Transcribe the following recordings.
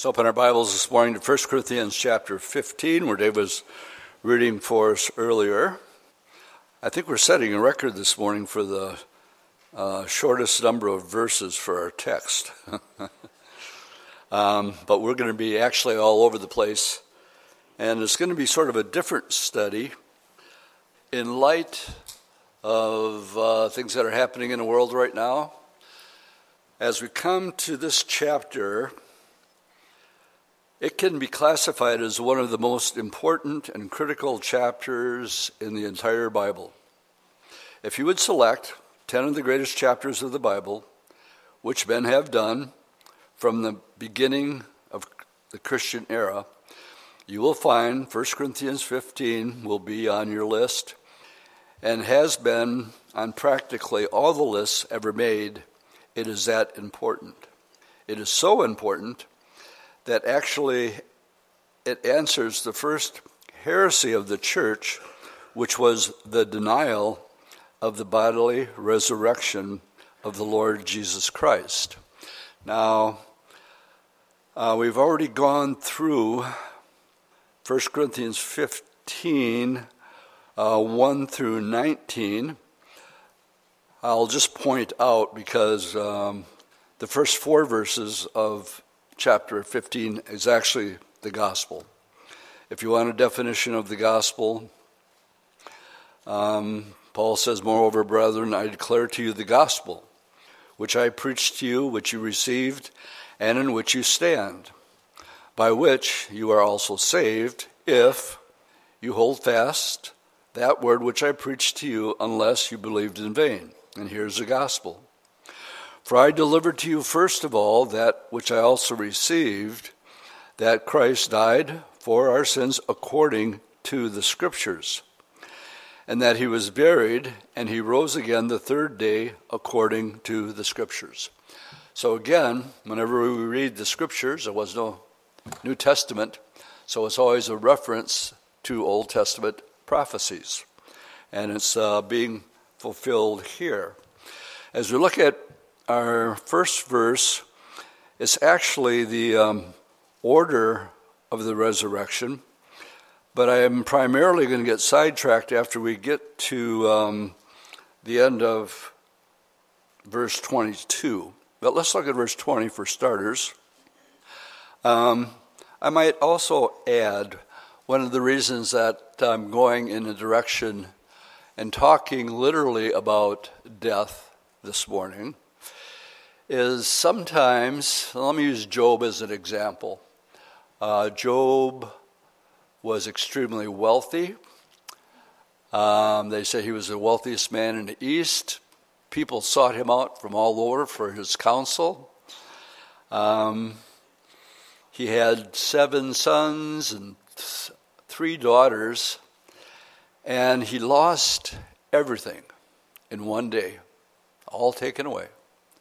Let's open our Bibles this morning to 1 Corinthians chapter 15, where Dave was reading for us earlier. I think we're setting a record this morning for the uh, shortest number of verses for our text. um, but we're going to be actually all over the place, and it's going to be sort of a different study in light of uh, things that are happening in the world right now. As we come to this chapter, it can be classified as one of the most important and critical chapters in the entire Bible. If you would select 10 of the greatest chapters of the Bible, which men have done from the beginning of the Christian era, you will find 1 Corinthians 15 will be on your list and has been on practically all the lists ever made. It is that important. It is so important that actually it answers the first heresy of the church, which was the denial of the bodily resurrection of the Lord Jesus Christ. Now, uh, we've already gone through 1 Corinthians 15, uh, 1 through 19. I'll just point out because um, the first four verses of chapter 15 is actually the gospel. If you want a definition of the gospel, um, Paul says, Moreover, brethren, I declare to you the gospel, which I preached to you, which you received, and in which you stand, by which you are also saved, if you hold fast that word which I preached to you, unless you believed in vain. And here's the gospel. For I delivered to you first of all that which I also received, that Christ died for our sins according to the Scriptures, and that he was buried, and he rose again the third day according to the Scriptures. So again, whenever we read the Scriptures, there was no New Testament, so it's always a reference to Old Testament prophecies, and it's uh, being fulfilled here. As we look at our first verse is actually the um, order of the resurrection, but I am primarily going to get sidetracked after we get to um, the end of verse 22. But let's look at verse 20 for starters. Um, I might also add one of the reasons that I'm going in a direction and talking literally about death this morning is sometimes, let me use Job as an example. Uh, Job was extremely wealthy. Um, they say he was the wealthiest man in the East. People sought him out from all over for his counsel. Um, he had seven sons and th- three daughters, and he lost everything in one day, all taken away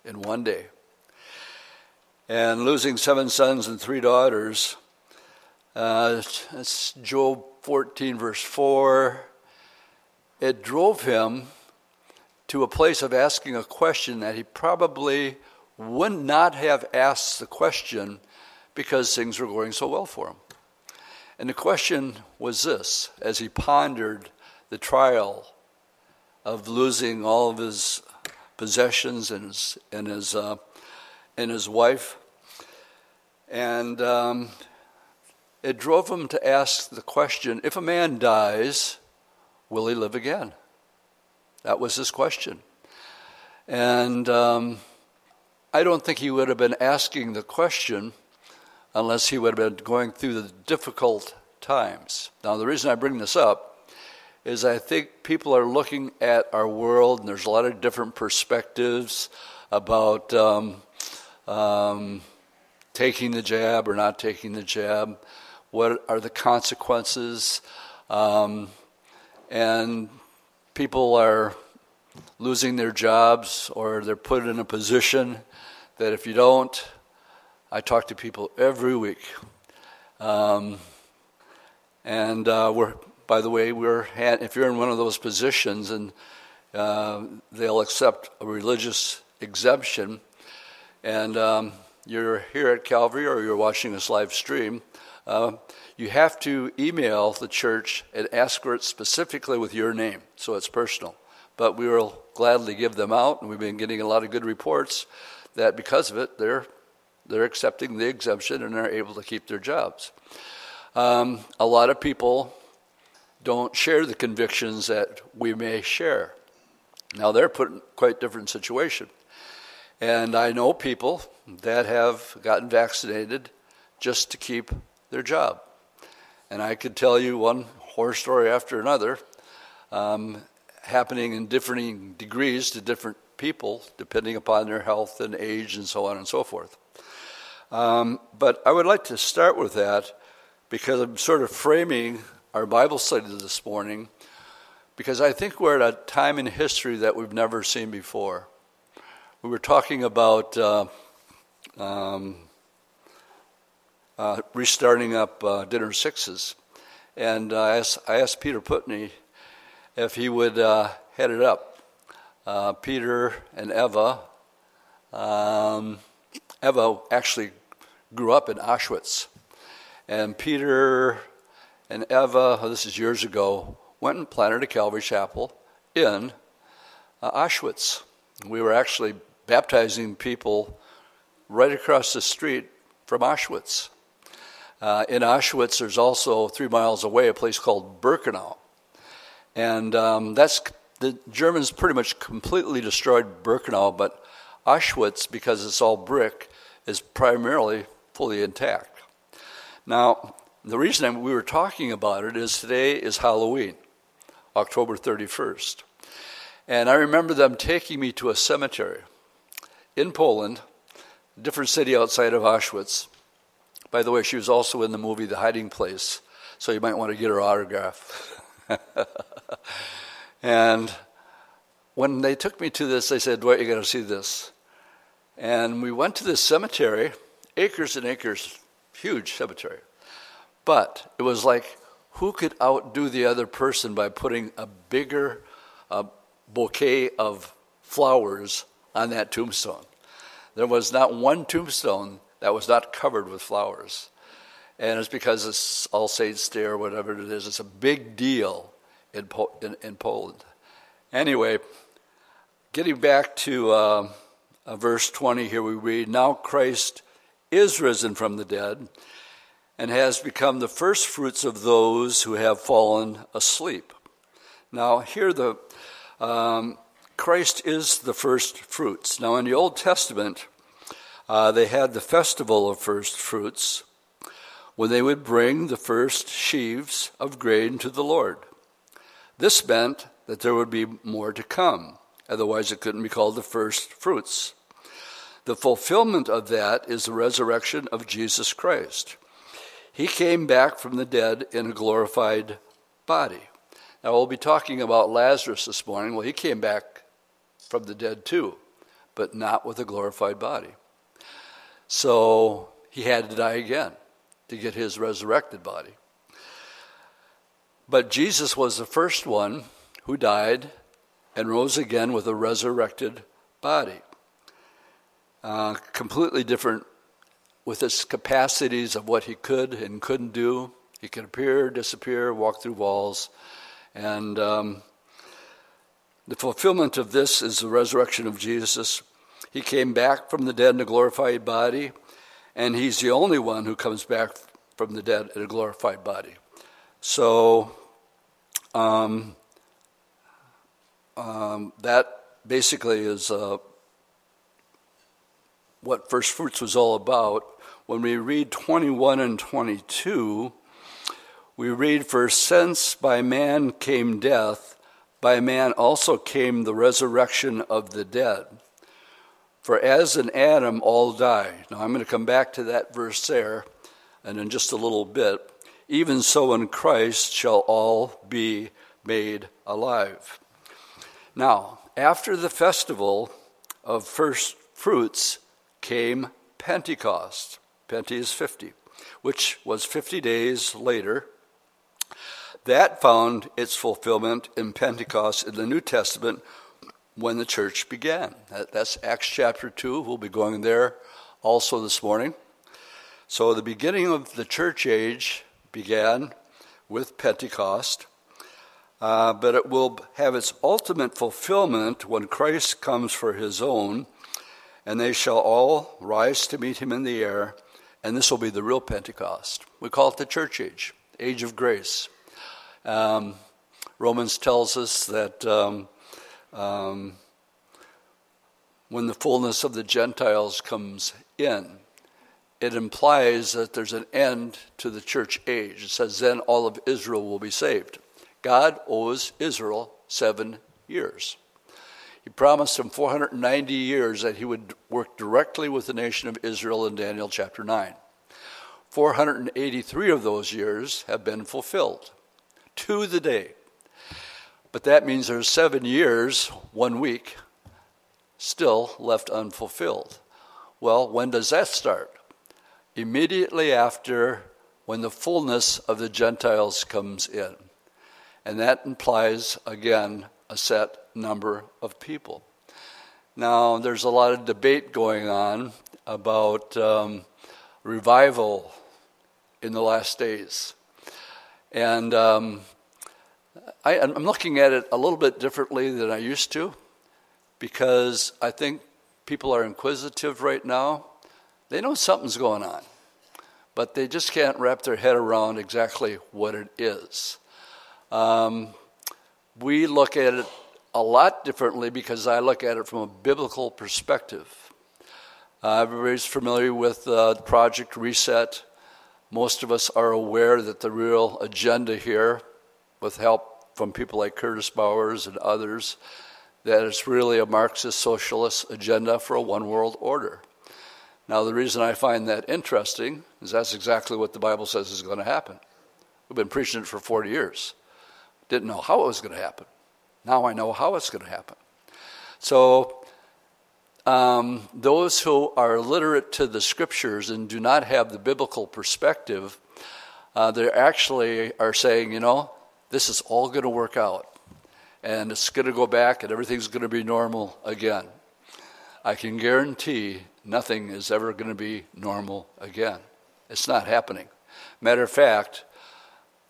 in one day. And losing seven sons and three daughters, uh, that's Job 14, verse 4. It drove him to a place of asking a question that he probably would not have asked the question because things were going so well for him. And the question was this as he pondered the trial of losing all of his possessions and his and his uh, and his wife, and um, it drove him to ask the question: If a man dies, will he live again? That was his question, and um, I don't think he would have been asking the question unless he would have been going through the difficult times. Now, the reason I bring this up is I think people are looking at our world, and there's a lot of different perspectives about um, um, taking the jab or not taking the jab. What are the consequences? Um, and people are losing their jobs or they're put in a position that if you don't, I talk to people every week. Um, and uh, we're by the way, we're if you're in one of those positions and uh, they'll accept a religious exemption, and um, you're here at Calvary or you're watching this live stream, uh, you have to email the church and ask for it specifically with your name, so it's personal. But we will gladly give them out, and we've been getting a lot of good reports that because of it, they're they're accepting the exemption and they're able to keep their jobs. Um, a lot of people don't share the convictions that we may share. Now they're put in quite different situation. And I know people that have gotten vaccinated just to keep their job. And I could tell you one horror story after another, um, happening in differing degrees to different people, depending upon their health and age and so on and so forth. Um, but I would like to start with that because I'm sort of framing our Bible study this morning because I think we're at a time in history that we've never seen before. We were talking about uh, um, uh, restarting up uh, dinner sixes, and I asked, I asked, Peter Putney if he would uh, head it up. Uh, Peter and Eva. Um, Eva actually grew up in Auschwitz. And Peter and Eva, this is years ago, went and planted a Calvary Chapel in uh, Auschwitz. We were actually baptizing people right across the street from Auschwitz. Uh, in Auschwitz, there's also three miles away a place called Birkenau. And um, that's the Germans pretty much completely destroyed Birkenau, but Auschwitz, because it's all brick, is primarily fully intact. Now, the reason we were talking about it is today is Halloween, October 31st. And I remember them taking me to a cemetery in Poland, different city outside of Auschwitz. By the way, she was also in the movie The Hiding Place, so you might want to get her autograph. and when they took me to this, they said, Dwight, you got to see this. And we went to this cemetery, acres and acres, huge cemetery. But it was like, who could outdo the other person by putting a bigger uh, bouquet of flowers on that tombstone? There was not one tombstone that was not covered with flowers. And it's because it's All Saints Day or whatever it is. It's a big deal in, po- in, in Poland. Anyway, getting back to. Uh, verse 20 here we read, Now Christ is risen from the dead and has become the first fruits of those who have fallen asleep. Now, here the um, Christ is the first fruits. Now, in the Old Testament, uh, they had the festival of first fruits when they would bring the first sheaves of grain to the Lord. This meant that there would be more to come. Otherwise, it couldn't be called the first fruits. The fulfillment of that is the resurrection of Jesus Christ. He came back from the dead in a glorified body. Now, we'll be talking about Lazarus this morning. Well, he came back from the dead too, but not with a glorified body. So he had to die again to get his resurrected body. But Jesus was the first one who died and rose again with a resurrected body uh, completely different with his capacities of what he could and couldn't do. He could appear, disappear, walk through walls. And um, the fulfillment of this is the resurrection of Jesus. He came back from the dead in a glorified body, and he's the only one who comes back from the dead in a glorified body. So, um, um, that basically is uh, what First Fruits was all about, when we read 21 and 22, we read, For since by man came death, by man also came the resurrection of the dead. For as in Adam all die. Now I'm going to come back to that verse there and in just a little bit. Even so in Christ shall all be made alive. Now, after the festival of first fruits, came Pentecost. Pente is 50, which was 50 days later. That found its fulfillment in Pentecost in the New Testament when the church began. That's Acts chapter 2. We'll be going there also this morning. So, the beginning of the church age began with Pentecost, uh, but it will have its ultimate fulfillment when Christ comes for his own, and they shall all rise to meet him in the air, and this will be the real Pentecost. We call it the church age, age of grace. Um, Romans tells us that um, um, when the fullness of the Gentiles comes in, it implies that there's an end to the church age. It says, then all of Israel will be saved. God owes Israel seven years. He promised them 490 years that he would work directly with the nation of Israel in Daniel chapter 9. 483 of those years have been fulfilled to the day. But that means there's seven years, one week, still left unfulfilled. Well, when does that start? Immediately after when the fullness of the Gentiles comes in. And that implies, again, a set number of people. Now, there's a lot of debate going on about um, revival in the last days. And um, I, am looking at it a little bit differently than I used to because I think people are inquisitive right now. They know something's going on, but they just can't wrap their head around exactly what it is. Um, we look at it a lot differently because I look at it from a biblical perspective. Uh, everybody's familiar with uh, Project Reset. Most of us are aware that the real agenda here, with help from people like Curtis Bowers and others, that it's really a Marxist socialist agenda for a one world order. Now, the reason I find that interesting is that's exactly what the Bible says is going to happen. We've been preaching it for 40 years. Didn't know how it was going to happen. Now I know how it's going to happen. So, um, those who are literate to the scriptures and do not have the biblical perspective, uh, they actually are saying, you know, this is all going to work out and it's going to go back and everything's going to be normal again. I can guarantee nothing is ever going to be normal again. It's not happening. Matter of fact,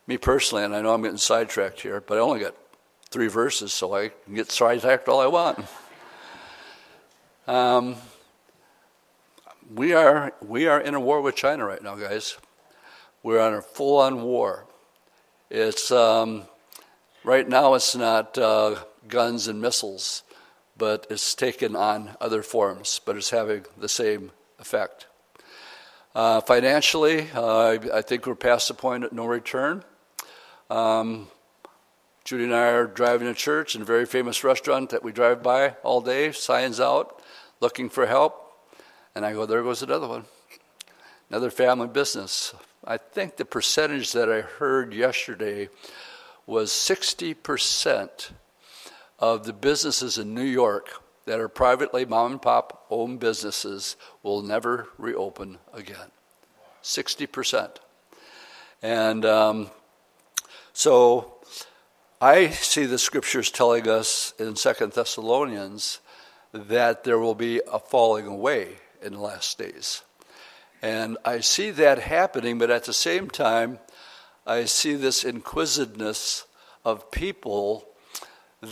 me personally, and I know I'm getting sidetracked here, but I only got three verses, so I can get sidetracked all I want. Um, we are we are in a war with China right now, guys. We're on a full-on war. It's um, Right now, it's not uh, guns and missiles, but it's taken on other forms, but it's having the same effect. Uh, financially, uh, I think we're past the point of no return. Um, Judy and I are driving to church in a very famous restaurant that we drive by all day, signs out, looking for help. And I go, there goes another one. Another family business. I think the percentage that I heard yesterday was 60% of the businesses in New York that are privately mom and pop owned businesses will never reopen again. 60%. And um, so I see the scriptures telling us in Second Thessalonians that there will be a falling away in the last days. And I see that happening, but at the same time, I see this inquisitiveness of people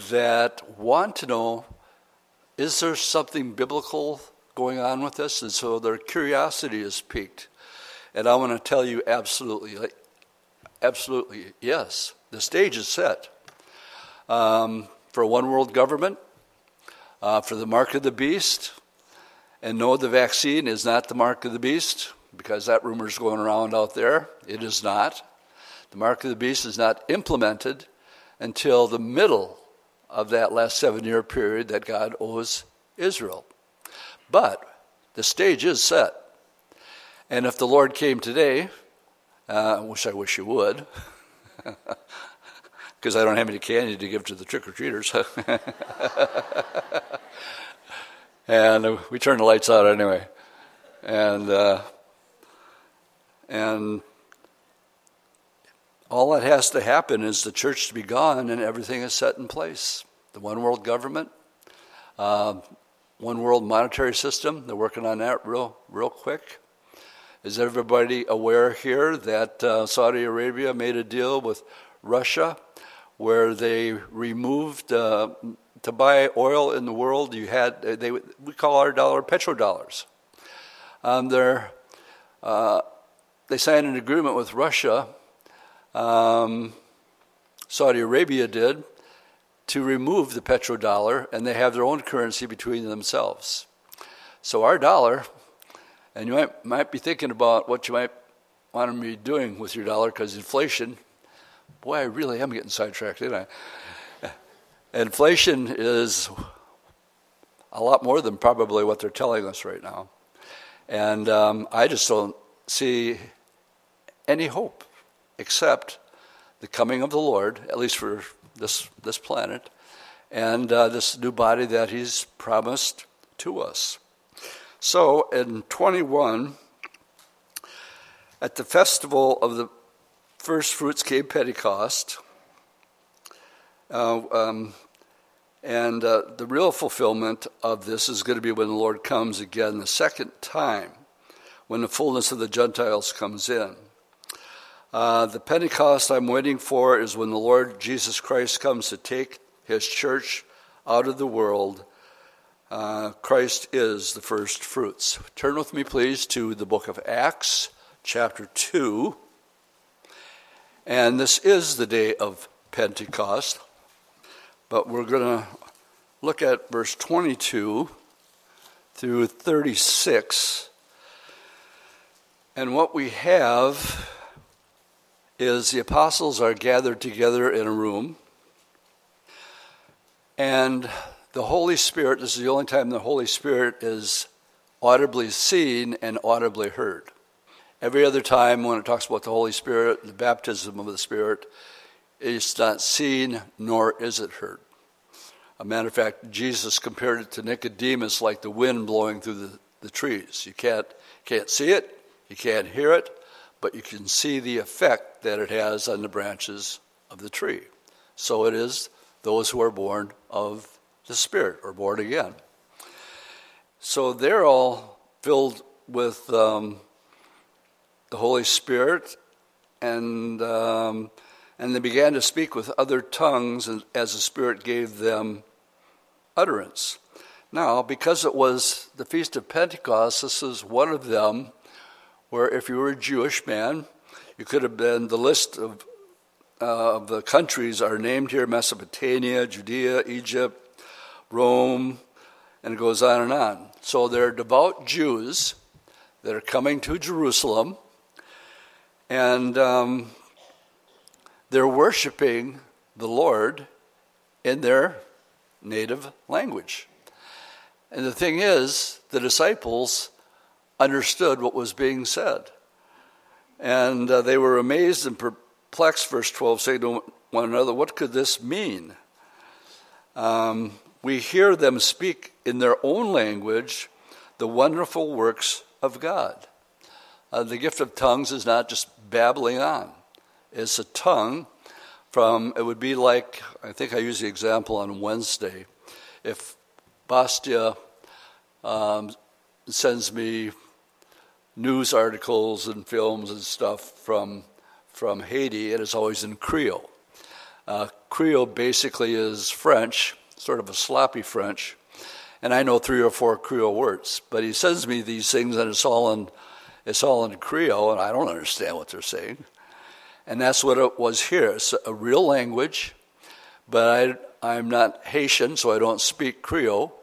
that want to know is there something biblical going on with this? And so their curiosity is piqued. And I want to tell you absolutely, absolutely, yes, the stage is set um, for one world government, uh, for the mark of the beast. And no, the vaccine is not the mark of the beast because that rumor is going around out there. It is not. The mark of the beast is not implemented until the middle of that last seven year period that God owes Israel. But the stage is set. And if the Lord came today, uh, which I wish you would, because I don't have any candy to give to the trick or treaters. and we turn the lights out anyway. And, uh, and all that has to happen is the church to be gone and everything is set in place. The one world government, uh, one world monetary system. They're working on that real, real quick. Is everybody aware here that uh, Saudi Arabia made a deal with Russia where they removed uh, to buy oil in the world? You had they we call our dollar petrodollars. Um, uh, they signed an agreement with Russia. Um, Saudi Arabia did to remove the petrodollar, and they have their own currency between themselves. So our dollar, and you might, might be thinking about what you might want to be doing with your dollar because inflation, boy, I really am getting sidetracked, didn't I? Inflation is a lot more than probably what they're telling us right now. And um, I just don't see any hope except the coming of the Lord, at least for this, this planet, and uh, this new body that He's promised to us. So in 21, at the festival of the first fruits came Pentecost. Uh, um, and uh, the real fulfillment of this is going to be when the Lord comes again the second time, when the fullness of the Gentiles comes in. Uh, the Pentecost I'm waiting for is when the Lord Jesus Christ comes to take his church out of the world. Uh, Christ is the first fruits. Turn with me, please, to the book of Acts, chapter 2. And this is the day of Pentecost, but we're going to look at verse 22 through 36. And what we have is the apostles are gathered together in a room, and the Holy Spirit, this is the only time the Holy Spirit is audibly seen and audibly heard. Every other time when it talks about the Holy Spirit, the baptism of the Spirit, it's not seen nor is it heard. A matter of fact, Jesus compared it to Nicodemus like the wind blowing through the, the trees. You can't, can't see it, you can't hear it, but you can see the effect that it has on the branches of the tree. So it is those who are born of the Spirit or born again. So they're all filled with um, the Holy Spirit, and um, and they began to speak with other tongues as the Spirit gave them utterance. Now, because it was the Feast of Pentecost, this is one of them where if you were a Jewish man, you could have been, the list of, uh, of the countries are named here Mesopotamia, Judea, Egypt, Rome, and it goes on and on. So there are devout Jews that are coming to Jerusalem, and um, they're worshiping the Lord in their native language. And the thing is, the disciples understood what was being said. And uh, they were amazed and perplexed, verse 12, saying to one another, What could this mean? Um, we hear them speak in their own language the wonderful works of God. Uh, the gift of tongues is not just babbling on, it's a tongue from, it would be like, I think I used the example on Wednesday. If Bastia um, sends me news articles and films and stuff from from Haiti, and it's always in Creole. Uh, Creole basically is French, sort of a sloppy French, and I know three or four Creole words. But he sends me these things, and it's all in it's all in Creole, and I don't understand what they're saying. And that's what it was here. It's a real language, but I, I'm not Haitian, so I don't speak Creole.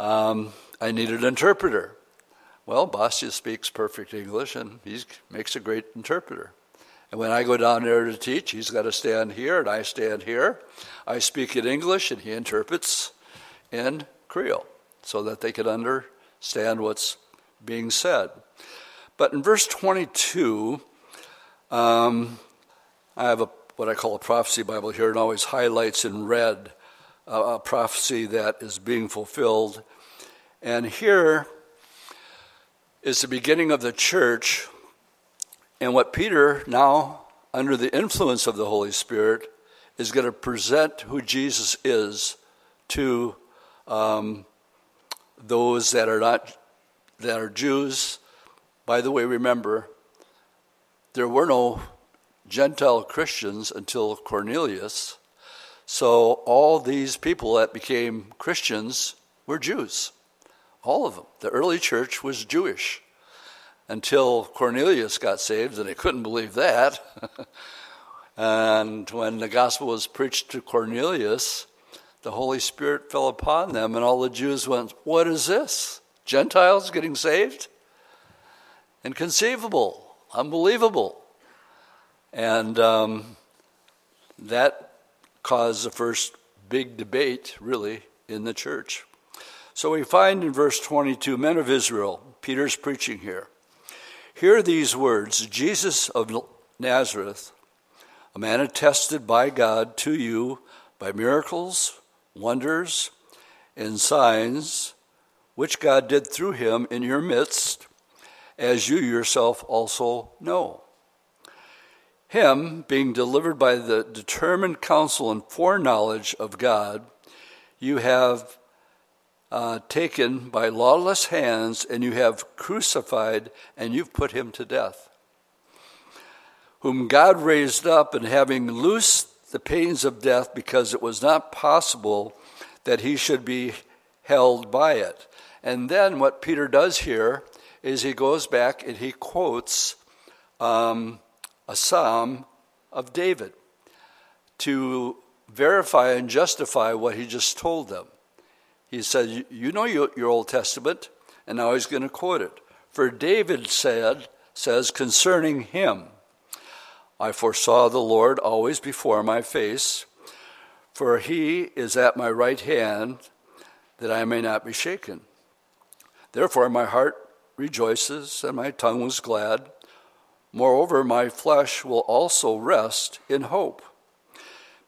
Um, I need an interpreter. Well, Bastia speaks perfect English and he makes a great interpreter. And when I go down there to teach, he's got to stand here and I stand here. I speak in English and he interprets in Creole so that they can understand what's being said. But in verse 22, um, I have a, what I call a prophecy Bible here and always highlights in red uh, a prophecy that is being fulfilled. And here is the beginning of the church. And what Peter, now under the influence of the Holy Spirit, is going to present who Jesus is to um, those that are not that are Jews. By the way, remember there were no Gentile Christians until Cornelius. So all these people that became Christians were Jews. All of them. The early church was Jewish until Cornelius got saved, and they couldn't believe that. and when the gospel was preached to Cornelius, the Holy Spirit fell upon them, and all the Jews went, What is this? Gentiles getting saved? Inconceivable, unbelievable. And um, that caused the first big debate, really, in the church. So we find in verse 22 men of Israel, Peter's preaching here. Hear these words Jesus of Nazareth, a man attested by God to you by miracles, wonders, and signs, which God did through him in your midst, as you yourself also know. Him, being delivered by the determined counsel and foreknowledge of God, you have uh, taken by lawless hands, and you have crucified, and you've put him to death. Whom God raised up, and having loosed the pains of death, because it was not possible that he should be held by it. And then what Peter does here is he goes back and he quotes um, a psalm of David to verify and justify what he just told them. He said, You know your Old Testament, and now he's going to quote it. For David said, says concerning him, I foresaw the Lord always before my face, for he is at my right hand, that I may not be shaken. Therefore my heart rejoices, and my tongue was glad. Moreover, my flesh will also rest in hope,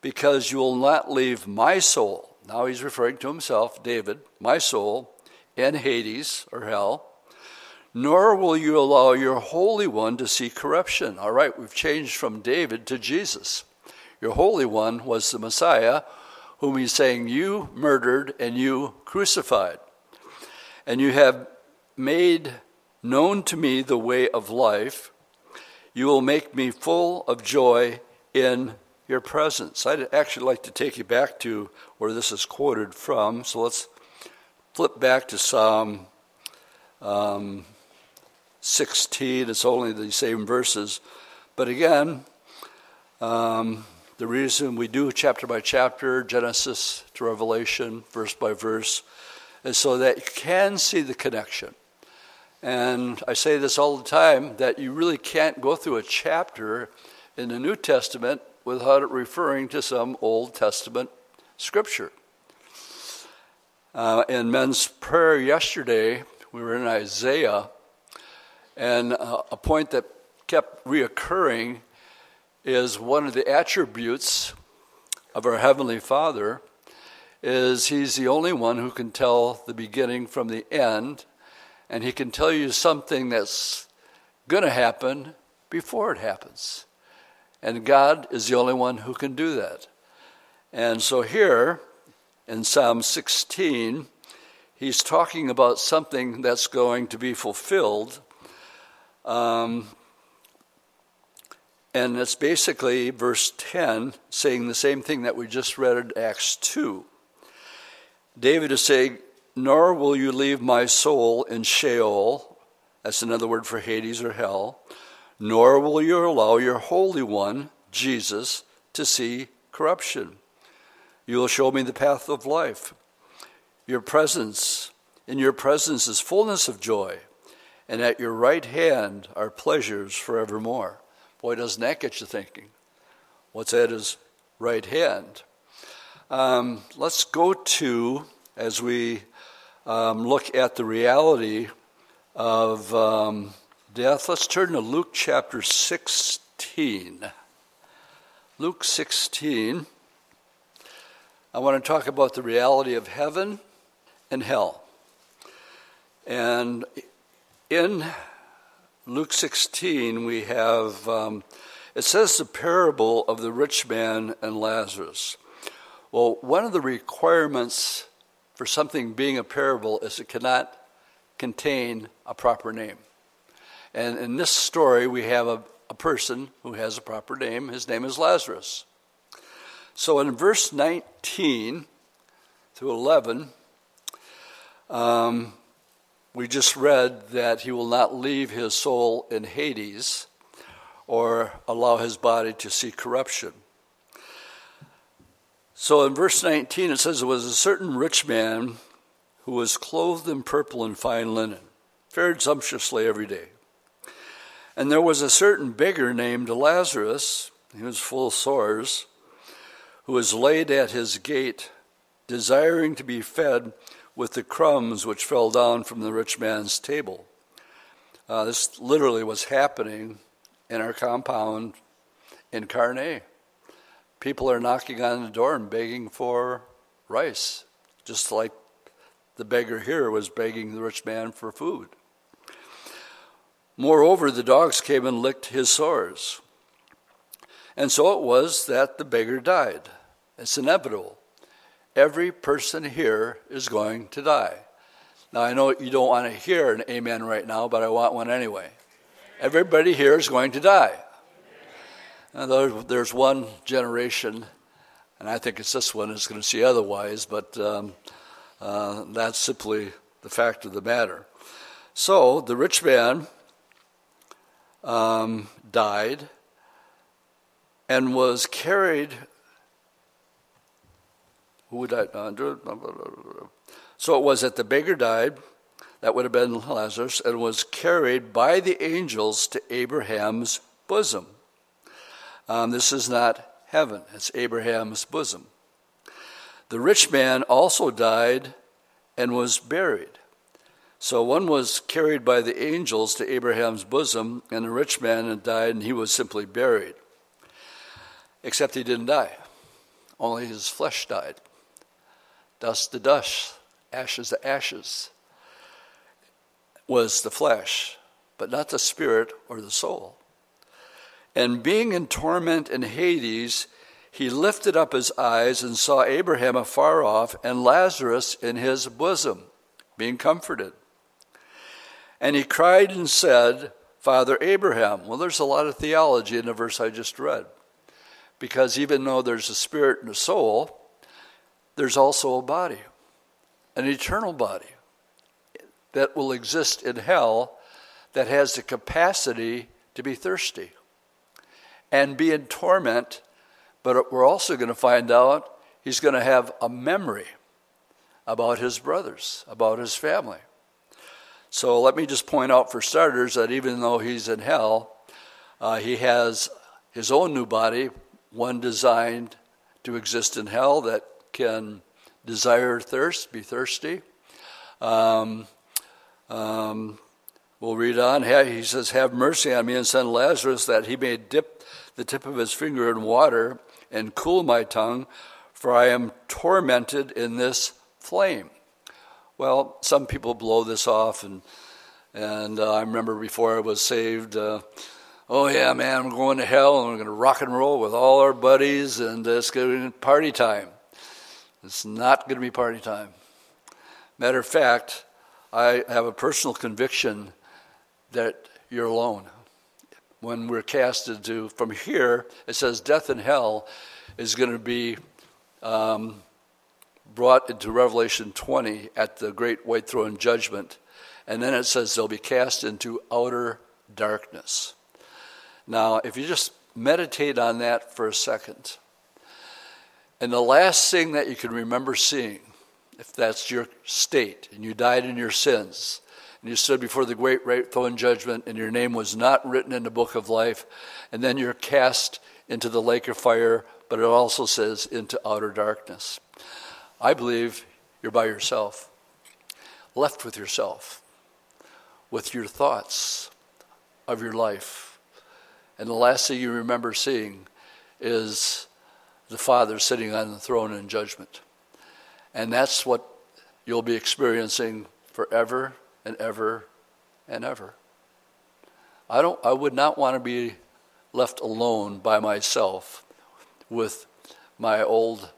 because you will not leave my soul. Now he's referring to himself, David, my soul, in Hades or hell, nor will you allow your Holy One to see corruption. All right, we've changed from David to Jesus. Your Holy One was the Messiah, whom he's saying you murdered and you crucified. And you have made known to me the way of life you will make me full of joy in your presence. I'd actually like to take you back to where this is quoted from. So let's flip back to Psalm um, 16. It's only the same verses. But again, um, the reason we do chapter by chapter, Genesis to Revelation, verse by verse, is so that you can see the connection. And I say this all the time that you really can't go through a chapter in the New Testament without it referring to some Old Testament scripture. Uh, in men's prayer yesterday, we were in Isaiah, and uh, a point that kept reoccurring is one of the attributes of our Heavenly Father is He's the only one who can tell the beginning from the end and he can tell you something that's going to happen before it happens. And God is the only one who can do that. And so here in Psalm 16, he's talking about something that's going to be fulfilled. Um, and it's basically verse 10 saying the same thing that we just read in Acts 2. David is saying, nor will you leave my soul in Sheol, that's another word for Hades or hell, nor will you allow your Holy One, Jesus, to see corruption. You will show me the path of life. Your presence, in your presence is fullness of joy, and at your right hand are pleasures forevermore. Boy, doesn't that get you thinking? What's at his right hand? Um, let's go to, as we um, look at the reality of um, death, let's turn to Luke chapter 16. Luke 16. I want to talk about the reality of heaven and hell. And in Luke 16, we have, um, it says the parable of the rich man and Lazarus. Well, one of the requirements for something being a parable is it cannot contain a proper name. And in this story, we have a, a person who has a proper name. His name is Lazarus. So in verse 19 to 11, um, we just read that he will not leave his soul in Hades or allow his body to see corruption. So in verse 19, it says, There was a certain rich man who was clothed in purple and fine linen, fared sumptuously every day. And there was a certain beggar named Lazarus, he was full of sores, who was laid at his gate, desiring to be fed with the crumbs which fell down from the rich man's table. Uh, this literally was happening in our compound in Carnay. People are knocking on the door and begging for rice, just like the beggar here was begging the rich man for food. Moreover, the dogs came and licked his sores. And so it was that the beggar died. It's inevitable. Every person here is going to die. Now, I know you don't want to hear an amen right now, but I want one anyway. Everybody here is going to die. there's one generation, and I think it's this one, is going to see otherwise, but um, uh, that's simply the fact of the matter. So the rich man um, died and was carried. Who died? So it was that the beggar died, that would have been Lazarus, and was carried by the angels to Abraham's bosom. Um, this is not heaven, it's Abraham's bosom. The rich man also died and was buried. So one was carried by the angels to Abraham's bosom, and the rich man died, and he was simply buried. Except he didn't die, only his flesh died. Dust to dust, ashes to ashes was the flesh, but not the spirit or the soul. And being in torment in Hades, he lifted up his eyes and saw Abraham afar off and Lazarus in his bosom, being comforted. And he cried and said, Father Abraham. Well, there's a lot of theology in the verse I just read. Because even though there's a spirit and a soul, there's also a body, an eternal body that will exist in hell that has the capacity to be thirsty and be in torment but we're also going to find out he's going to have a memory about his brothers, about his family. So let me just point out for starters that even though he's in hell, uh, he has his own new body, one designed to exist in hell that can desire thirst, be thirsty. Um, um, we'll read on. He says, Have mercy on me and send Lazarus that he may dip the tip of his finger in water and cool my tongue, for I am tormented in this flame. Well, some people blow this off, and and uh, I remember before I was saved, uh, oh yeah, man, we're going to hell, and we're going to rock and roll with all our buddies, and it's going to be party time. It's not going to be party time. Matter of fact, I have a personal conviction that you're alone when we're casted to from here, it says death and hell is going to be um, brought into Revelation 20 at the great white throne judgment. And then it says they'll be cast into outer darkness. Now, if you just meditate on that for a second, and the last thing that you can remember seeing, if that's your state and you died in your sins, and you stood before the great white throne judgment, and your name was not written in the book of life, and then you're cast into the lake of fire, but it also says into outer darkness. I believe you're by yourself, left with yourself, with your thoughts of your life. And the last thing you remember seeing is the Father sitting on the throne in judgment. And that's what you'll be experiencing forever and ever and ever. I, don't, I would not want to be left alone by myself with my old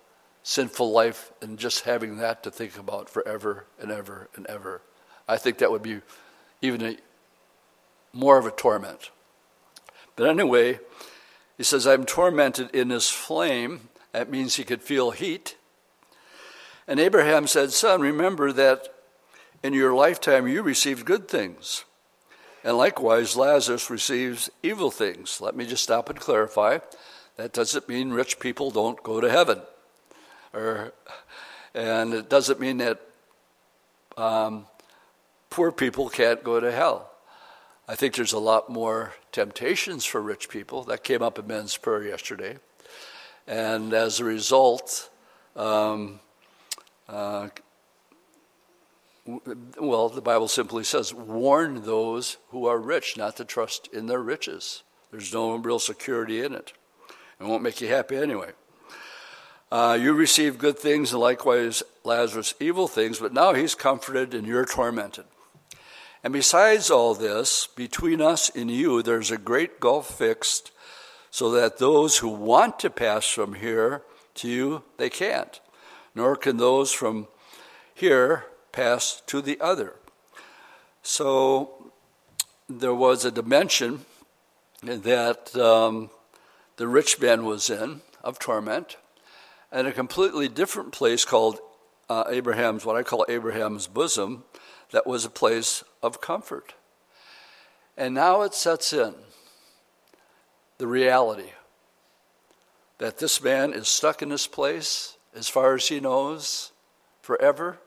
sinful life and just having that to think about forever and ever and ever. I think that would be even a, more of a torment. But anyway, he says, I'm tormented in this flame. That means he could feel heat. And Abraham said, Son, remember that in your lifetime you received good things. And likewise, Lazarus receives evil things. Let me just stop and clarify. That doesn't mean rich people don't go to heaven or, and it doesn't mean that um, poor people can't go to hell. I think there's a lot more temptations for rich people. That came up in men's prayer yesterday. And as a result, um, uh, well, the Bible simply says, warn those who are rich not to trust in their riches. There's no real security in it. It won't make you happy anyway. Uh, you received good things, and likewise Lazarus evil things, but now he's comforted and you're tormented. And besides all this, between us and you, there's a great gulf fixed, so that those who want to pass from here to you, they can't, nor can those from here pass to the other. So there was a dimension that um, the rich man was in of torment and a completely different place called uh, Abraham's, what I call Abraham's bosom, that was a place of comfort. And now it sets in the reality that this man is stuck in this place, as far as he knows, forever,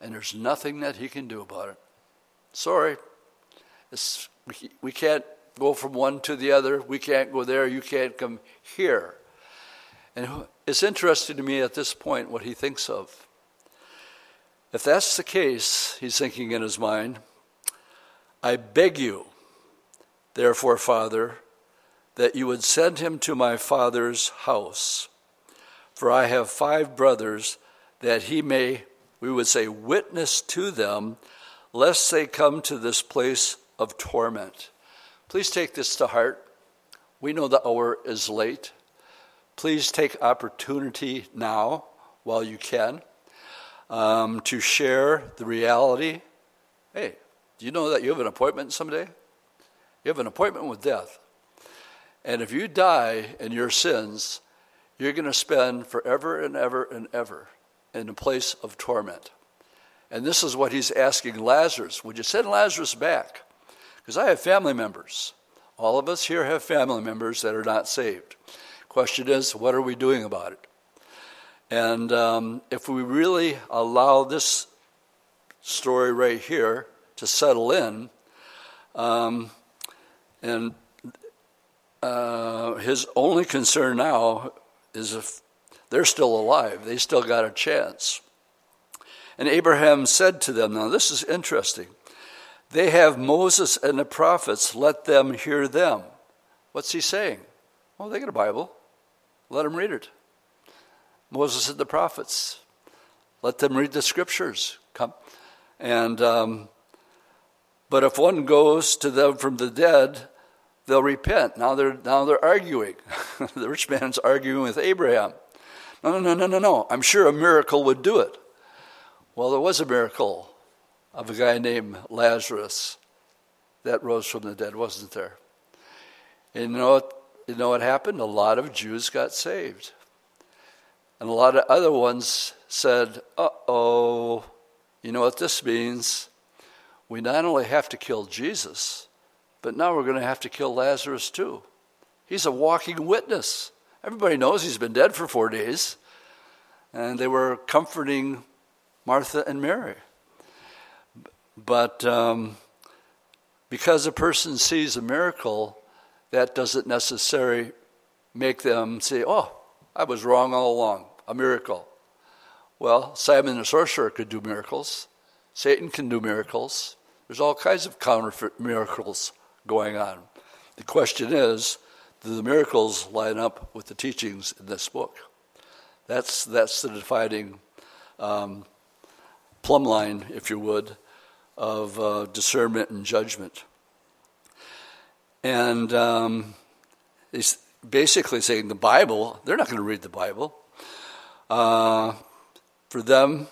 and there's nothing that he can do about it. Sorry, it's, we, we can't go from one to the other. We can't go there. You can't come here. And it's interesting to me at this point what he thinks of. If that's the case, he's thinking in his mind, I beg you, therefore, Father, that you would send him to my father's house. For I have five brothers, that he may, we would say, witness to them, lest they come to this place of torment. Please take this to heart. We know the hour is late. Please take opportunity now while you can um, to share the reality. Hey, do you know that you have an appointment someday? You have an appointment with death. And if you die in your sins, you're going to spend forever and ever and ever in a place of torment. And this is what he's asking Lazarus Would you send Lazarus back? Because I have family members. All of us here have family members that are not saved. Question is, what are we doing about it? And um, if we really allow this story right here to settle in, um, and uh, his only concern now is if they're still alive, they still got a chance. And Abraham said to them, Now this is interesting. They have Moses and the prophets, let them hear them. What's he saying? Well, they got a Bible. Let them read it. Moses and the prophets. Let them read the scriptures. Come. And, um, but if one goes to them from the dead, they'll repent. Now they're, now they're arguing. the rich man's arguing with Abraham. No, no, no, no, no, no. I'm sure a miracle would do it. Well, there was a miracle of a guy named Lazarus that rose from the dead, wasn't there? And you know what? You know what happened? A lot of Jews got saved. And a lot of other ones said, uh oh, you know what this means? We not only have to kill Jesus, but now we're going to have to kill Lazarus too. He's a walking witness. Everybody knows he's been dead for four days. And they were comforting Martha and Mary. But um, because a person sees a miracle, that doesn't necessarily make them say, oh, I was wrong all along, a miracle. Well, Simon the sorcerer could do miracles. Satan can do miracles. There's all kinds of counterfeit miracles going on. The question is, do the miracles line up with the teachings in this book? That's, that's the defining um, plumb line, if you would, of uh, discernment and judgment. And um, he's basically saying the Bible, they're not going to read the Bible. uh, for them,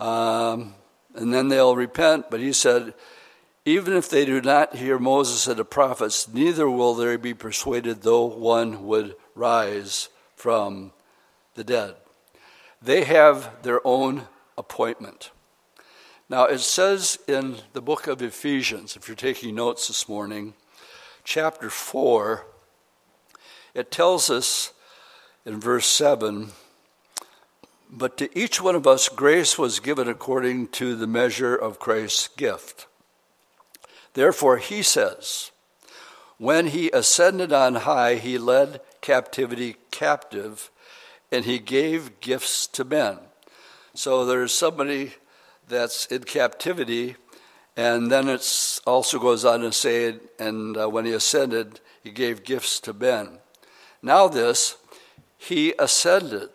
um, and then they'll repent. But he said, even if they do not hear Moses and the prophets, neither will they be persuaded, though one would rise from the dead. They have their own appointment. Now, it says in the book of Ephesians, if you're taking notes this morning, chapter 4, it tells us in verse 7 But to each one of us grace was given according to the measure of Christ's gift. Therefore, he says, When he ascended on high, he led captivity captive, and he gave gifts to men. So there's somebody that's in captivity, and then it also goes on to say, and uh, when he ascended, he gave gifts to men. Now, this, he ascended.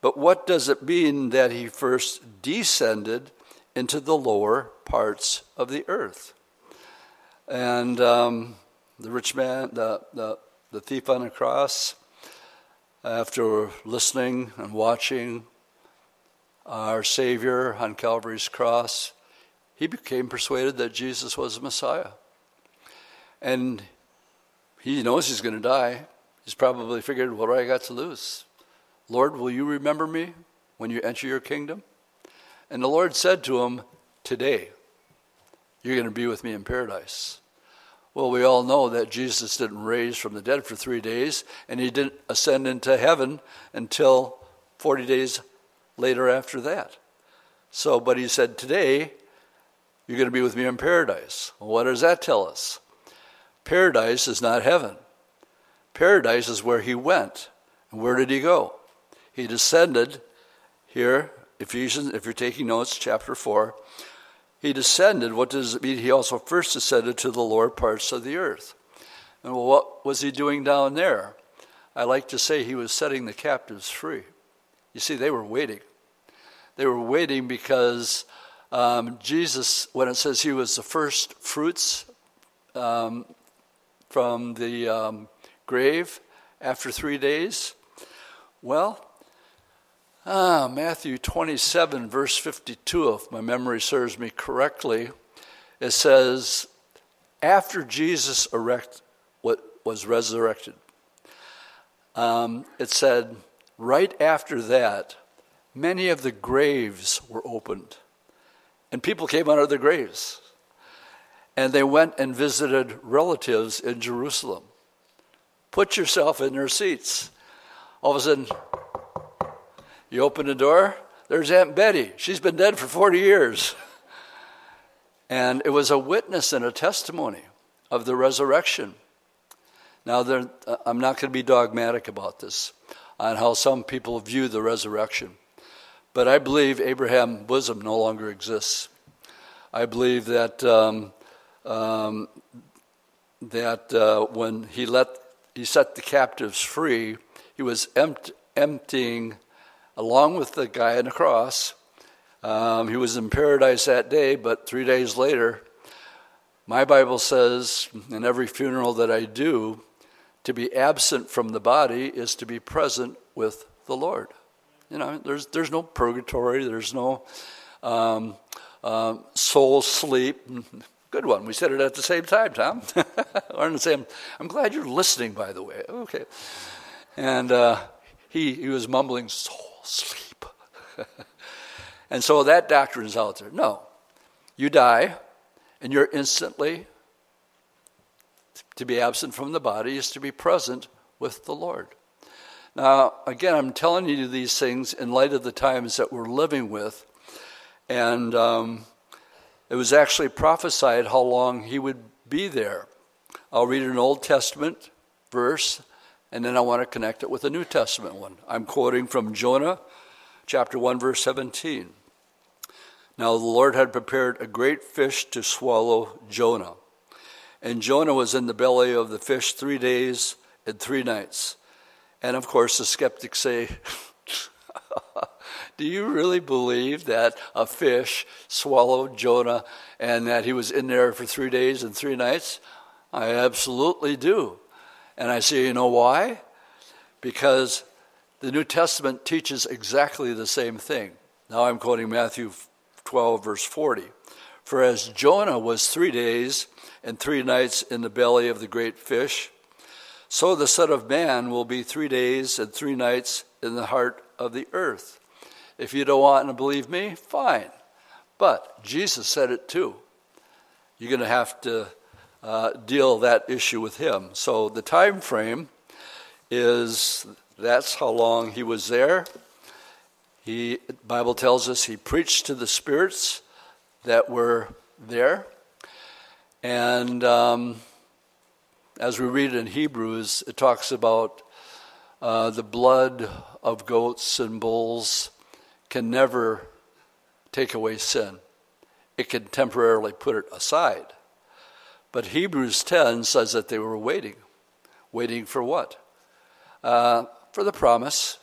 But what does it mean that he first descended into the lower parts of the earth? And um, the rich man, the, the, the thief on the cross, after listening and watching our Savior on Calvary's cross, he became persuaded that Jesus was the Messiah. And he knows he's going to die. He's probably figured, what do I got to lose? Lord, will you remember me when you enter your kingdom? And the Lord said to him, Today, you're going to be with me in paradise. Well, we all know that Jesus didn't raise from the dead for three days, and he didn't ascend into heaven until 40 days later after that. So, but he said, Today, you're going to be with me in paradise. Well, what does that tell us? Paradise is not heaven. Paradise is where he went. And where did he go? He descended here, Ephesians, if you're taking notes, chapter 4. He descended. What does it mean? He also first ascended to the lower parts of the earth. And what was he doing down there? I like to say he was setting the captives free. You see, they were waiting. They were waiting because um, Jesus, when it says he was the first fruits um, from the um, grave after three days, well, Ah, Matthew 27, verse 52, if my memory serves me correctly, it says, after Jesus erect, what was resurrected, um, it said, right after that, many of the graves were opened, and people came out of the graves, and they went and visited relatives in Jerusalem. Put yourself in their seats. All of a sudden, you open the door, there's Aunt Betty. She's been dead for 40 years. And it was a witness and a testimony of the resurrection. Now, there, uh, I'm not going to be dogmatic about this, on how some people view the resurrection. But I believe Abraham bosom no longer exists. I believe that um, um, that uh, when he let he set the captives free, he was empt- emptying along with the guy on the cross. Um, he was in paradise that day, but three days later, my Bible says in every funeral that I do, to be absent from the body is to be present with the Lord. You know, there's, there's no purgatory, there's no um, um, soul sleep. Good one. We said it at the same time, Tom. or the same. I'm glad you're listening, by the way. Okay. And uh, he, he was mumbling, soul sleep. and so that doctrine is out there. No. You die, and you're instantly to be absent from the body is to be present with the Lord. Now, again, I'm telling you these things in light of the times that we're living with. And um, it was actually prophesied how long he would be there. I'll read an Old Testament verse and then I want to connect it with a New Testament one. I'm quoting from Jonah chapter 1, verse 17. Now the Lord had prepared a great fish to swallow Jonah. And Jonah was in the belly of the fish three days and three nights. And of course, the skeptics say, Do you really believe that a fish swallowed Jonah and that he was in there for three days and three nights? I absolutely do. And I say, you know why? Because the New Testament teaches exactly the same thing. Now I'm quoting Matthew 12, verse 40. For as Jonah was three days and three nights in the belly of the great fish, so the Son of Man will be three days and three nights in the heart of the earth. If you don't want to believe me, fine. But Jesus said it too. You're going to have to uh, deal that issue with him. So the time frame is that's how long he was there. He Bible tells us he preached to the spirits that were there, and um, as we read in Hebrews, it talks about uh, the blood of goats and bulls can never take away sin. It can temporarily put it aside. But Hebrews 10 says that they were waiting. Waiting for what? Uh, for the promise.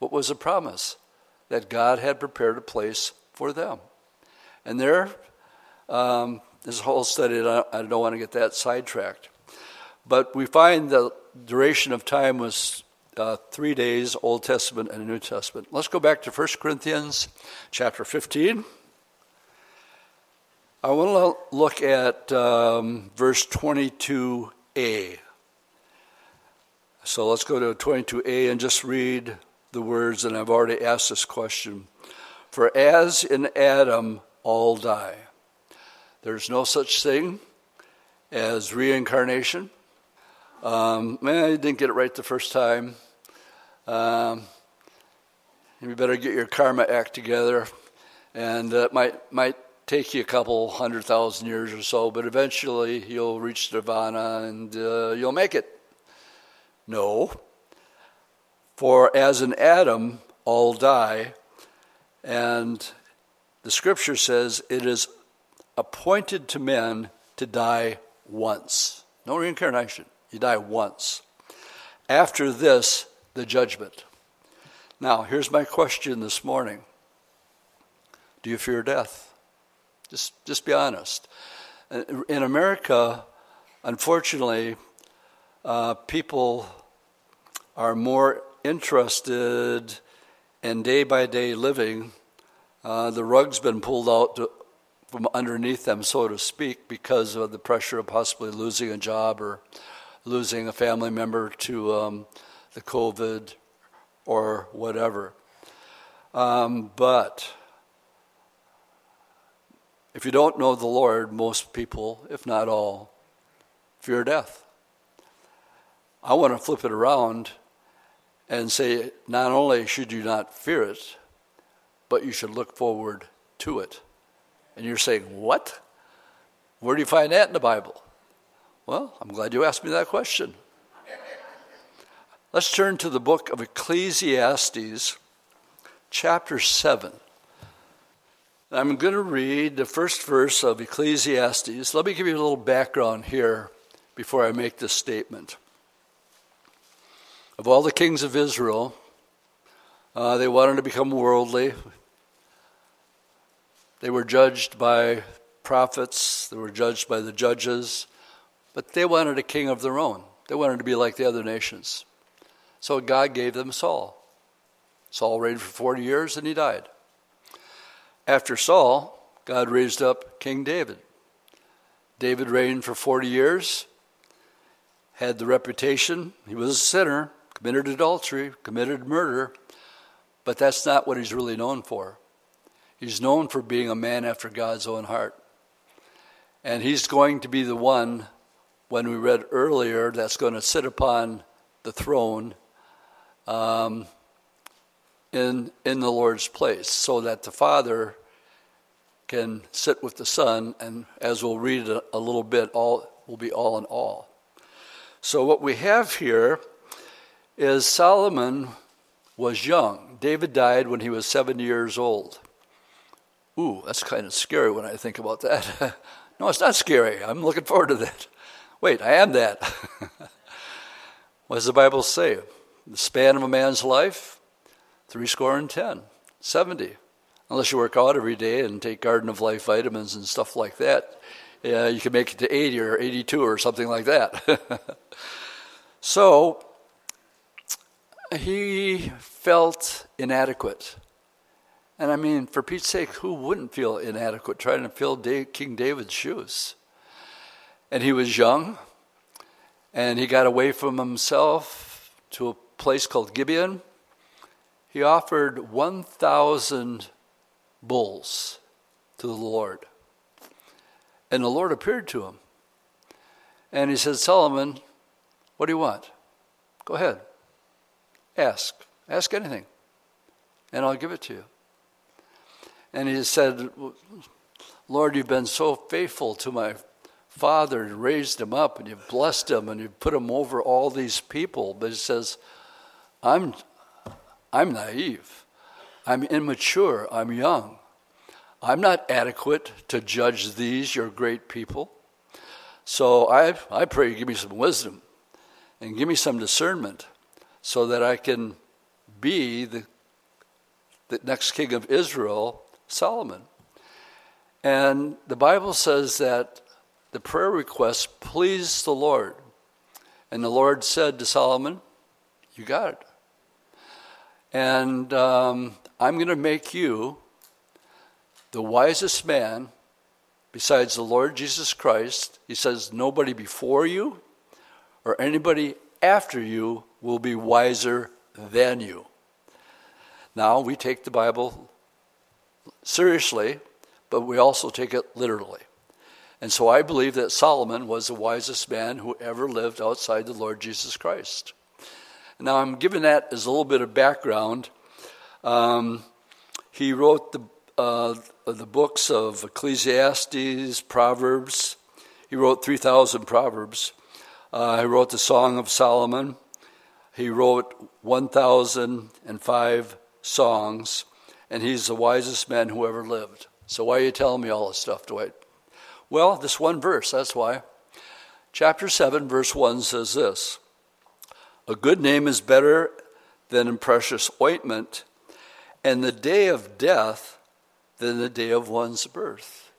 What was the promise? That God had prepared a place for them. And there, um, this whole study, I don't want to get that sidetracked. But we find the duration of time was uh, three days, Old Testament and New Testament. Let's go back to 1 Corinthians chapter 15. I want to look at um, verse 22a. So let's go to 22a and just read the words, and I've already asked this question. For as in Adam all die, there's no such thing as reincarnation. Um, man, you didn't get it right the first time. Um, you better get your karma act together, and it might might take you a couple hundred thousand years or so, but eventually you'll reach nirvana and uh, you'll make it. No. For as in Adam, all die, and the scripture says it is appointed to men to die once. No reincarnation. You die once. After this, the judgment. Now, here's my question this morning Do you fear death? Just, just be honest. In America, unfortunately, uh, people are more interested in day by day living. Uh, the rug's been pulled out to, from underneath them, so to speak, because of the pressure of possibly losing a job or losing a family member to um, the COVID or whatever. Um, but if you don't know the Lord, most people, if not all, fear death. I want to flip it around and say not only should you not fear it, but you should look forward to it. And you're saying, What? Where do you find that in the Bible? Well, I'm glad you asked me that question. Let's turn to the book of Ecclesiastes, chapter 7. I'm going to read the first verse of Ecclesiastes. Let me give you a little background here before I make this statement. Of all the kings of Israel, uh, they wanted to become worldly. They were judged by prophets, they were judged by the judges, but they wanted a king of their own. They wanted to be like the other nations. So God gave them Saul. Saul reigned for 40 years and he died. After Saul, God raised up King David. David reigned for 40 years, had the reputation, he was a sinner, committed adultery, committed murder, but that's not what he's really known for. He's known for being a man after God's own heart. And he's going to be the one, when we read earlier, that's going to sit upon the throne um, in, in the Lord's place so that the Father can sit with the Son, and as we'll read a, a little bit, all will be all in all. So, what we have here is Solomon was young. David died when he was 70 years old. Ooh, that's kind of scary when I think about that. no, it's not scary. I'm looking forward to that. Wait, I am that. what does the Bible say? The span of a man's life? Three score and ten, 70. Unless you work out every day and take Garden of Life vitamins and stuff like that, uh, you can make it to 80 or 82 or something like that. so, he felt inadequate. And I mean, for Pete's sake, who wouldn't feel inadequate trying to fill King David's shoes? And he was young, and he got away from himself to a place called Gibeon. He offered 1,000 bulls to the Lord. And the Lord appeared to him. And he said, Solomon, what do you want? Go ahead. Ask. Ask anything. And I'll give it to you. And he said, Lord, you've been so faithful to my father and raised him up and you've blessed him and you've put him over all these people. But he says, I'm, I'm naive. I'm immature. I'm young. I'm not adequate to judge these, your great people. So I, I pray you give me some wisdom and give me some discernment so that I can be the, the next king of Israel, Solomon. And the Bible says that the prayer request pleased the Lord. And the Lord said to Solomon, You got it. And um, I'm going to make you the wisest man besides the Lord Jesus Christ. He says, Nobody before you or anybody after you will be wiser than you. Now, we take the Bible seriously, but we also take it literally. And so I believe that Solomon was the wisest man who ever lived outside the Lord Jesus Christ. Now I'm giving that as a little bit of background. Um, he wrote the, uh, the books of Ecclesiastes, Proverbs. He wrote 3,000 Proverbs. Uh, he wrote the Song of Solomon. He wrote 1,005 songs, and he's the wisest man who ever lived. So why are you telling me all this stuff, Dwight? Well, this one verse, that's why. Chapter 7, verse 1 says this A good name is better than precious ointment, and the day of death than the day of one's birth.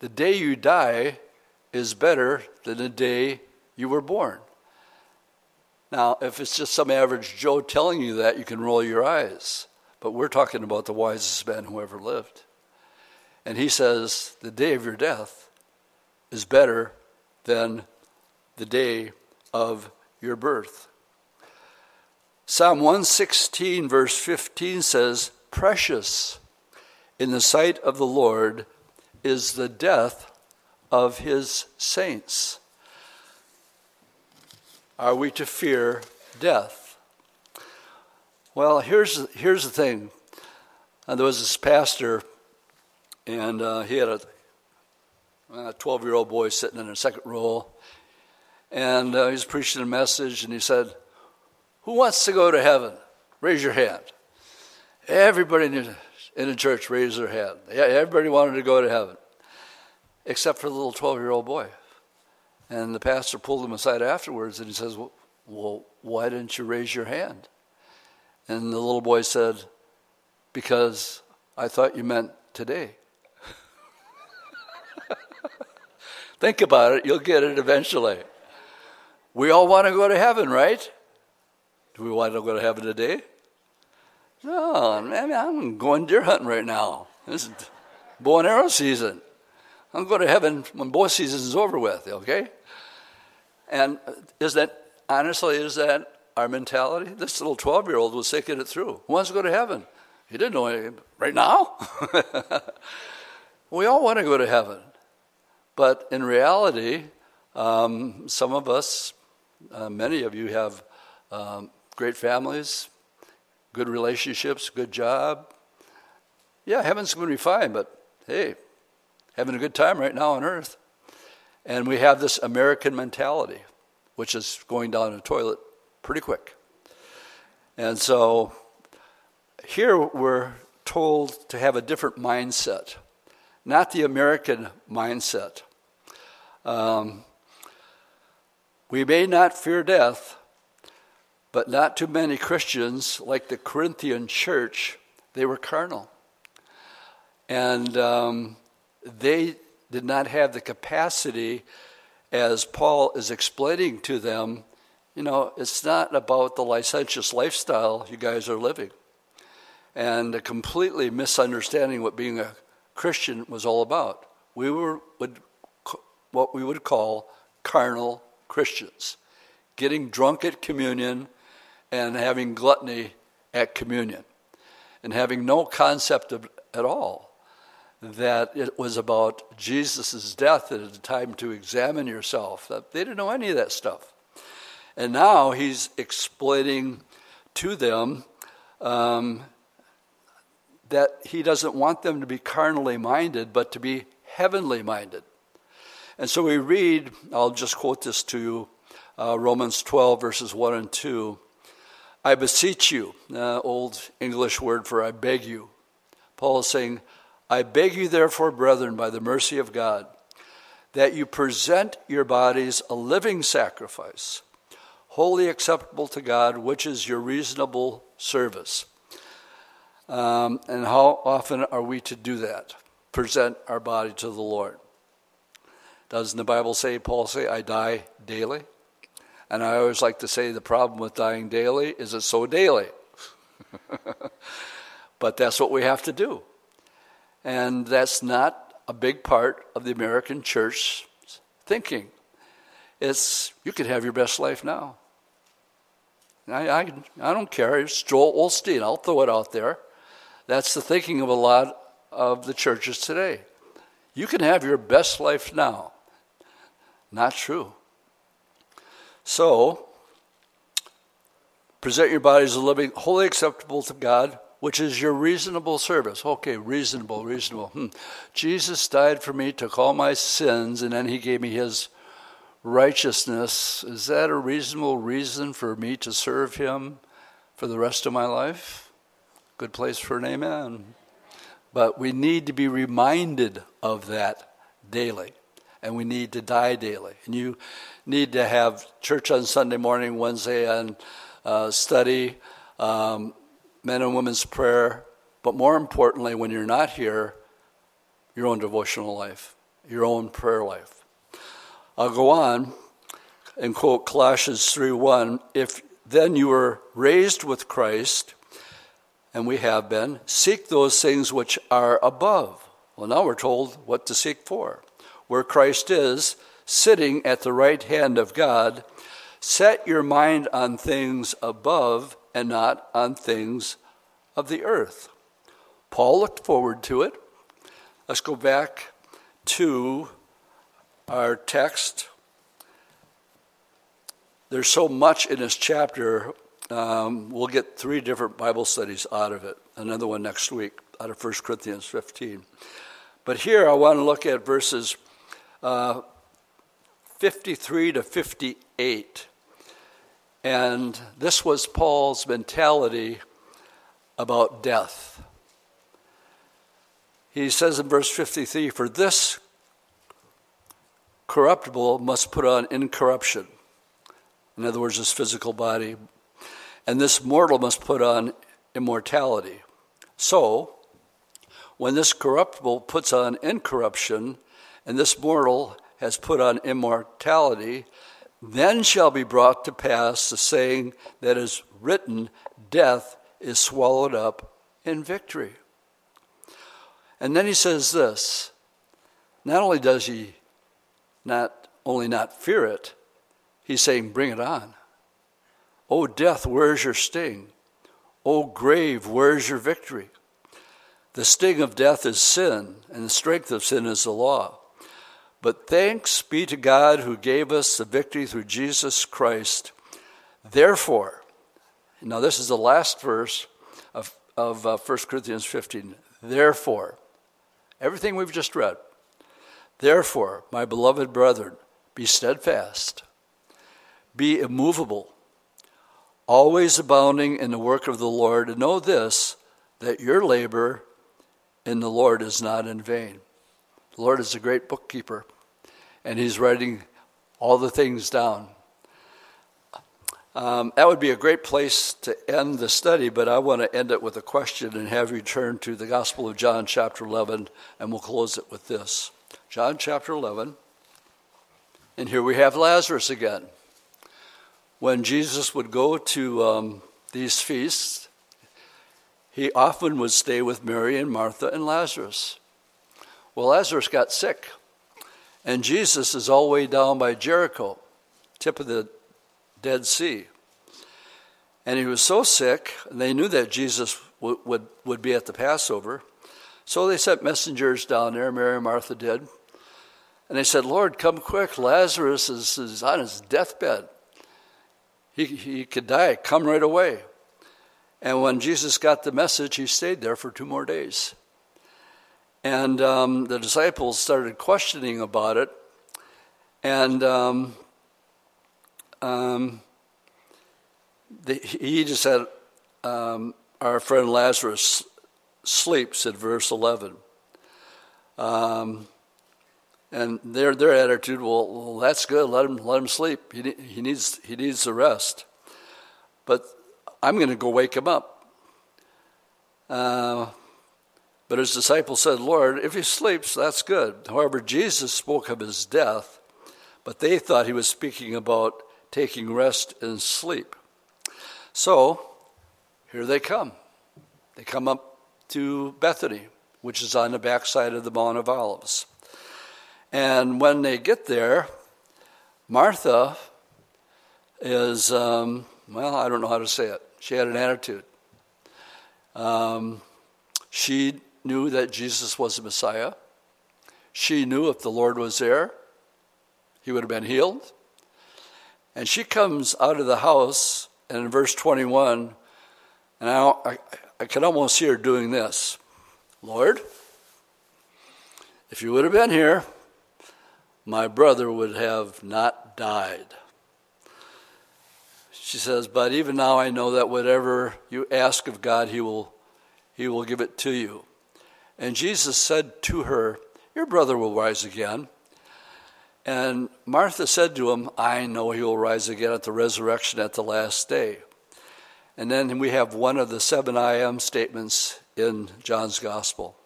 The day you die is better than the day you were born. Now, if it's just some average Joe telling you that, you can roll your eyes. But we're talking about the wisest man who ever lived. And he says, the day of your death is better than the day of your birth. Psalm 116, verse 15 says, Precious in the sight of the Lord is the death of his saints. Are we to fear death? Well, here's, here's the thing. Uh, there was this pastor and uh, he had a 12 year old boy sitting in the second row. And uh, he was preaching a message, and he said, Who wants to go to heaven? Raise your hand. Everybody in the, in the church raised their hand. Everybody wanted to go to heaven, except for the little 12 year old boy. And the pastor pulled him aside afterwards and he says, well, well, why didn't you raise your hand? And the little boy said, Because I thought you meant today. Think about it, you'll get it eventually. We all want to go to heaven, right? Do we want to go to heaven today? No, man, I'm going deer hunting right now. This is bow and arrow season. I'm going to heaven when bow season is over with, okay? And is that, honestly, is that our mentality? This little 12 year old was thinking it through. Who wants to go to heaven? He didn't know anything. Right now? we all want to go to heaven. But in reality, um, some of us, uh, many of you have um, great families, good relationships, good job. Yeah, heaven's going to be fine, but hey, having a good time right now on earth. And we have this American mentality, which is going down the toilet pretty quick. And so here we're told to have a different mindset not the American mindset. Um, we may not fear death, but not too many Christians, like the Corinthian church, they were carnal. And um, they did not have the capacity, as Paul is explaining to them you know, it's not about the licentious lifestyle you guys are living and a completely misunderstanding what being a Christian was all about. We were would, what we would call carnal Christians, getting drunk at communion and having gluttony at communion, and having no concept of, at all that it was about Jesus' death at a time to examine yourself. They didn't know any of that stuff. And now he's explaining to them um, that he doesn't want them to be carnally minded, but to be heavenly minded. And so we read, I'll just quote this to you uh, Romans 12, verses 1 and 2. I beseech you, uh, old English word for I beg you. Paul is saying, I beg you, therefore, brethren, by the mercy of God, that you present your bodies a living sacrifice, holy acceptable to God, which is your reasonable service. Um, and how often are we to do that? Present our body to the Lord. Doesn't the Bible say, Paul say, I die daily? And I always like to say the problem with dying daily is it's so daily. but that's what we have to do. And that's not a big part of the American church thinking. It's you can have your best life now. I, I, I don't care. It's Joel Osteen. I'll throw it out there. That's the thinking of a lot of the churches today. You can have your best life now. Not true. So, present your bodies a living, holy acceptable to God, which is your reasonable service. Okay, reasonable, reasonable. Hmm. Jesus died for me, took all my sins, and then he gave me his righteousness. Is that a reasonable reason for me to serve him for the rest of my life? Good place for an amen. But we need to be reminded of that daily. And we need to die daily. And you need to have church on Sunday morning, Wednesday on uh, study, um, men and women's prayer. But more importantly, when you're not here, your own devotional life, your own prayer life. I'll go on and quote Colossians 3 1. If then you were raised with Christ, and we have been, seek those things which are above. Well, now we're told what to seek for. Where Christ is, sitting at the right hand of God, set your mind on things above and not on things of the earth. Paul looked forward to it. Let's go back to our text. There's so much in this chapter um, we'll get three different Bible studies out of it, another one next week out of 1 Corinthians 15. But here I want to look at verses uh, 53 to 58. And this was Paul's mentality about death. He says in verse 53 For this corruptible must put on incorruption. In other words, his physical body and this mortal must put on immortality. So, when this corruptible puts on incorruption, and this mortal has put on immortality, then shall be brought to pass the saying that is written Death is swallowed up in victory. And then he says this not only does he not only not fear it, he's saying, Bring it on. O death, where's your sting? O grave, where's your victory? The sting of death is sin, and the strength of sin is the law. But thanks be to God who gave us the victory through Jesus Christ. Therefore, now this is the last verse of, of uh, 1 Corinthians 15. Therefore, everything we've just read. Therefore, my beloved brethren, be steadfast, be immovable always abounding in the work of the Lord, and know this, that your labor in the Lord is not in vain. The Lord is a great bookkeeper, and He's writing all the things down. Um, that would be a great place to end the study, but I want to end it with a question and have you turn to the Gospel of John, chapter 11, and we'll close it with this. John, chapter 11, and here we have Lazarus again. When Jesus would go to um, these feasts, he often would stay with Mary and Martha and Lazarus. Well, Lazarus got sick, and Jesus is all the way down by Jericho, tip of the Dead Sea. And he was so sick, and they knew that Jesus would, would, would be at the Passover. So they sent messengers down there, Mary and Martha did. And they said, Lord, come quick. Lazarus is, is on his deathbed. He, he could die. Come right away. And when Jesus got the message, he stayed there for two more days. And um, the disciples started questioning about it. And um, um, the, he just said, um, Our friend Lazarus sleeps at verse 11. Um, and their their attitude, well, well, that's good. Let him let him sleep. He he needs he needs the rest. But I'm going to go wake him up. Uh, but his disciples said, Lord, if he sleeps, that's good. However, Jesus spoke of his death, but they thought he was speaking about taking rest and sleep. So here they come. They come up to Bethany, which is on the backside of the Mount of Olives. And when they get there, Martha is, um, well, I don't know how to say it. She had an attitude. Um, she knew that Jesus was the Messiah. She knew if the Lord was there, he would have been healed. And she comes out of the house, and in verse 21, and I, I, I can almost hear her doing this Lord, if you would have been here, my brother would have not died. She says, But even now I know that whatever you ask of God, he will, he will give it to you. And Jesus said to her, Your brother will rise again. And Martha said to him, I know he will rise again at the resurrection at the last day. And then we have one of the seven I am statements in John's Gospel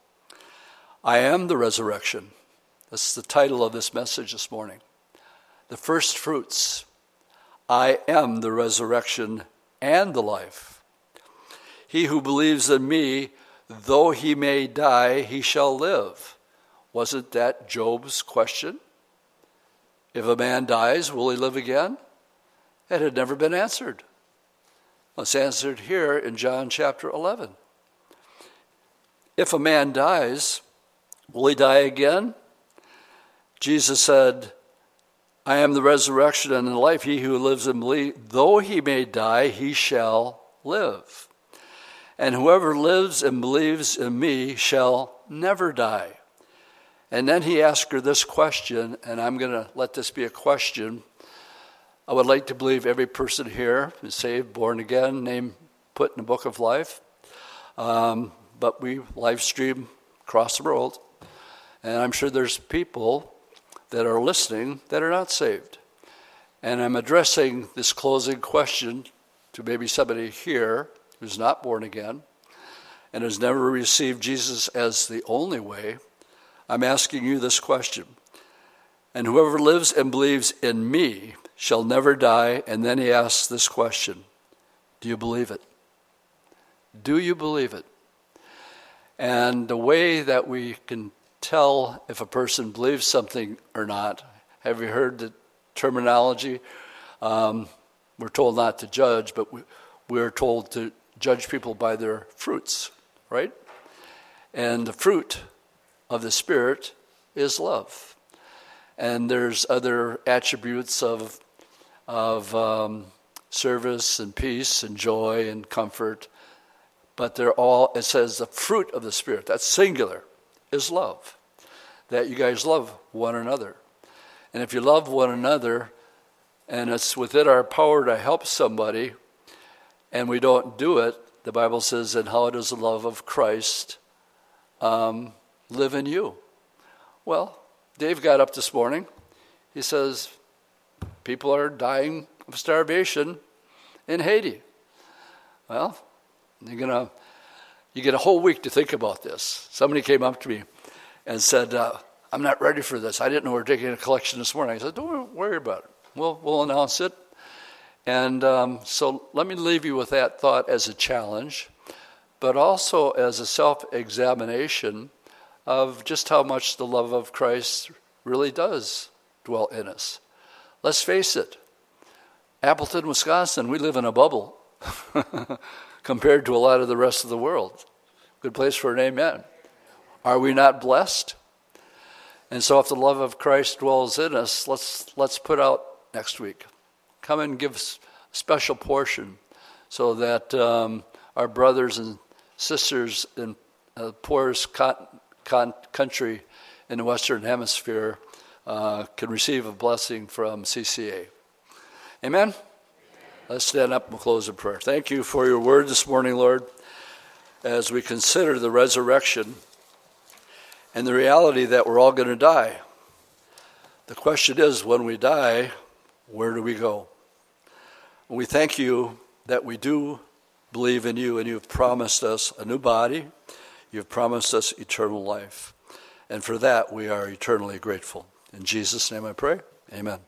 I am the resurrection that's the title of this message this morning. The first fruits. I am the resurrection and the life. He who believes in me, though he may die, he shall live. Wasn't that Job's question? If a man dies, will he live again? It had never been answered. It's answered here in John chapter 11. If a man dies, will he die again? Jesus said, I am the resurrection and the life. He who lives and believes, though he may die, he shall live. And whoever lives and believes in me shall never die. And then he asked her this question, and I'm going to let this be a question. I would like to believe every person here is saved, born again, name put in the book of life. Um, but we live stream across the world. And I'm sure there's people that are listening that are not saved. And I'm addressing this closing question to maybe somebody here who's not born again and has never received Jesus as the only way. I'm asking you this question. And whoever lives and believes in me shall never die. And then he asks this question Do you believe it? Do you believe it? And the way that we can tell if a person believes something or not. Have you heard the terminology? Um, we're told not to judge, but we, we're told to judge people by their fruits, right? And the fruit of the Spirit is love. And there's other attributes of, of um, service and peace and joy and comfort, but they're all, it says the fruit of the Spirit, that's singular, is love that you guys love one another. And if you love one another, and it's within our power to help somebody, and we don't do it, the Bible says, and how does the love of Christ um, live in you? Well, Dave got up this morning. He says, people are dying of starvation in Haiti. Well, you're gonna, you get a whole week to think about this. Somebody came up to me and said, uh, I'm not ready for this. I didn't know we were taking a collection this morning. I said, Don't worry about it. We'll, we'll announce it. And um, so let me leave you with that thought as a challenge, but also as a self examination of just how much the love of Christ really does dwell in us. Let's face it, Appleton, Wisconsin, we live in a bubble compared to a lot of the rest of the world. Good place for an amen. Are we not blessed? And so, if the love of Christ dwells in us, let's, let's put out next week. Come and give a special portion so that um, our brothers and sisters in the poorest con- con- country in the Western Hemisphere uh, can receive a blessing from CCA. Amen? Let's stand up and close in prayer. Thank you for your word this morning, Lord, as we consider the resurrection and the reality that we're all going to die. The question is when we die, where do we go? We thank you that we do believe in you and you've promised us a new body, you've promised us eternal life. And for that, we are eternally grateful. In Jesus' name I pray. Amen.